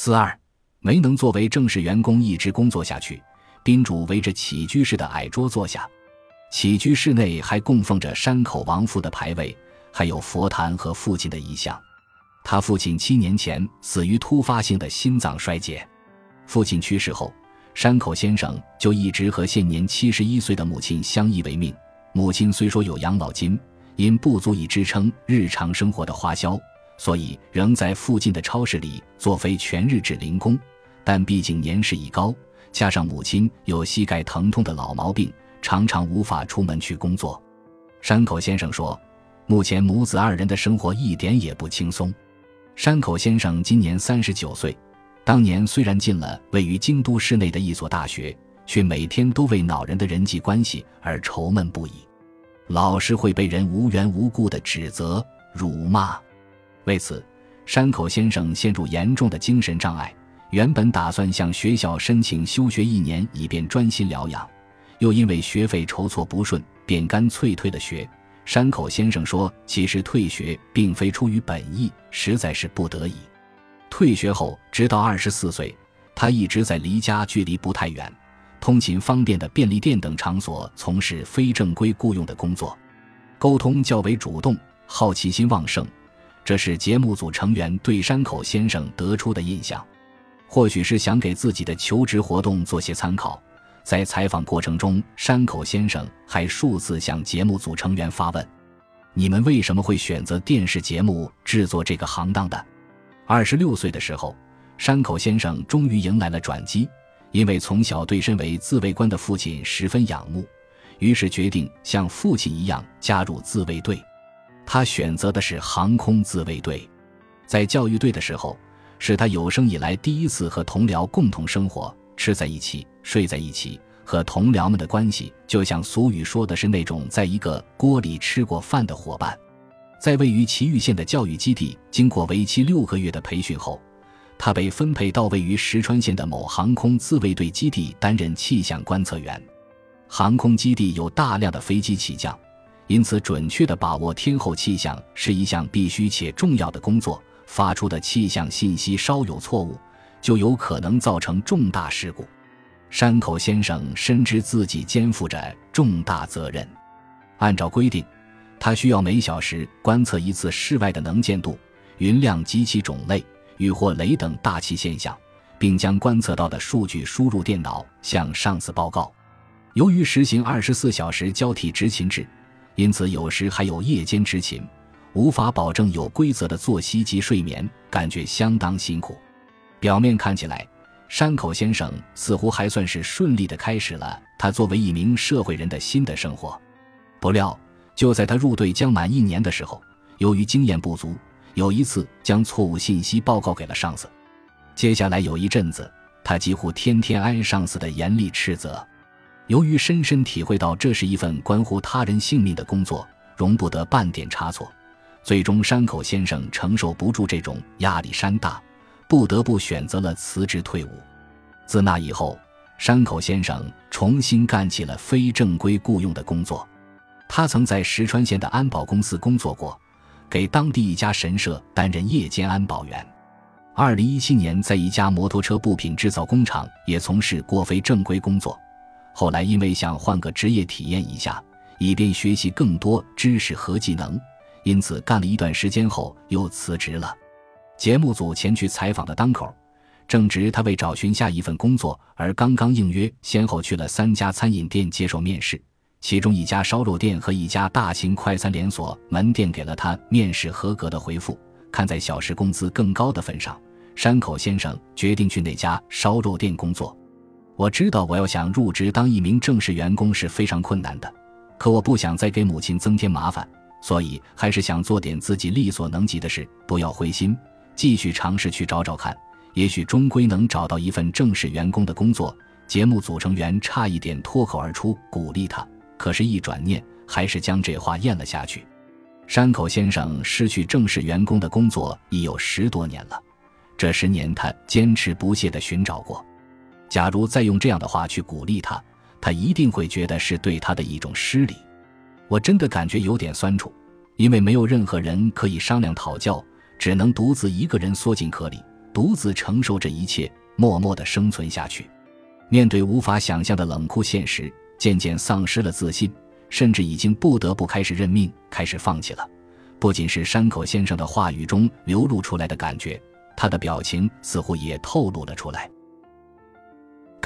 四二没能作为正式员工一直工作下去，宾主围着起居室的矮桌坐下。起居室内还供奉着山口王父的牌位，还有佛坛和父亲的遗像。他父亲七年前死于突发性的心脏衰竭。父亲去世后，山口先生就一直和现年七十一岁的母亲相依为命。母亲虽说有养老金，因不足以支撑日常生活的花销，所以仍在附近的超市里做非全日制零工。但毕竟年事已高，加上母亲有膝盖疼痛的老毛病。常常无法出门去工作，山口先生说：“目前母子二人的生活一点也不轻松。”山口先生今年三十九岁，当年虽然进了位于京都市内的一所大学，却每天都为恼人的人际关系而愁闷不已，老是会被人无缘无故的指责、辱骂。为此，山口先生陷入严重的精神障碍。原本打算向学校申请休学一年，以便专心疗养。又因为学费筹措不顺，便干脆退了学。山口先生说：“其实退学并非出于本意，实在是不得已。退学后，直到二十四岁，他一直在离家距离不太远、通勤方便的便利店等场所从事非正规雇佣的工作，沟通较为主动，好奇心旺盛。这是节目组成员对山口先生得出的印象。或许是想给自己的求职活动做些参考。”在采访过程中，山口先生还数次向节目组成员发问：“你们为什么会选择电视节目制作这个行当的？”二十六岁的时候，山口先生终于迎来了转机，因为从小对身为自卫官的父亲十分仰慕，于是决定像父亲一样加入自卫队。他选择的是航空自卫队。在教育队的时候，是他有生以来第一次和同僚共同生活，吃在一起。睡在一起，和同僚们的关系就像俗语说的是那种在一个锅里吃过饭的伙伴。在位于岐玉县的教育基地，经过为期六个月的培训后，他被分配到位于石川县的某航空自卫队基地担任气象观测员。航空基地有大量的飞机起降，因此准确地把握天候气象是一项必须且重要的工作。发出的气象信息稍有错误，就有可能造成重大事故。山口先生深知自己肩负着重大责任。按照规定，他需要每小时观测一次室外的能见度、云量及其种类、雨或雷等大气现象，并将观测到的数据输入电脑向上司报告。由于实行二十四小时交替执勤制，因此有时还有夜间执勤，无法保证有规则的作息及睡眠，感觉相当辛苦。表面看起来。山口先生似乎还算是顺利的开始了他作为一名社会人的新的生活，不料就在他入队将满一年的时候，由于经验不足，有一次将错误信息报告给了上司。接下来有一阵子，他几乎天天挨上司的严厉斥责。由于深深体会到这是一份关乎他人性命的工作，容不得半点差错，最终山口先生承受不住这种压力山大。不得不选择了辞职退伍。自那以后，山口先生重新干起了非正规雇佣的工作。他曾在石川县的安保公司工作过，给当地一家神社担任夜间安保员。二零一七年，在一家摩托车部品制造工厂也从事过非正规工作。后来因为想换个职业体验一下，以便学习更多知识和技能，因此干了一段时间后又辞职了。节目组前去采访的当口，正值他为找寻下一份工作而刚刚应约，先后去了三家餐饮店接受面试。其中一家烧肉店和一家大型快餐连锁门店给了他面试合格的回复。看在小时工资更高的份上，山口先生决定去那家烧肉店工作。我知道我要想入职当一名正式员工是非常困难的，可我不想再给母亲增添麻烦，所以还是想做点自己力所能及的事。不要灰心。继续尝试去找找看，也许终归能找到一份正式员工的工作。节目组成员差一点脱口而出鼓励他，可是，一转念还是将这话咽了下去。山口先生失去正式员工的工作已有十多年了，这十年他坚持不懈地寻找过。假如再用这样的话去鼓励他，他一定会觉得是对他的一种失礼。我真的感觉有点酸楚，因为没有任何人可以商量讨教。只能独自一个人缩进壳里，独自承受这一切，默默的生存下去。面对无法想象的冷酷现实，渐渐丧失了自信，甚至已经不得不开始认命，开始放弃了。不仅是山口先生的话语中流露出来的感觉，他的表情似乎也透露了出来。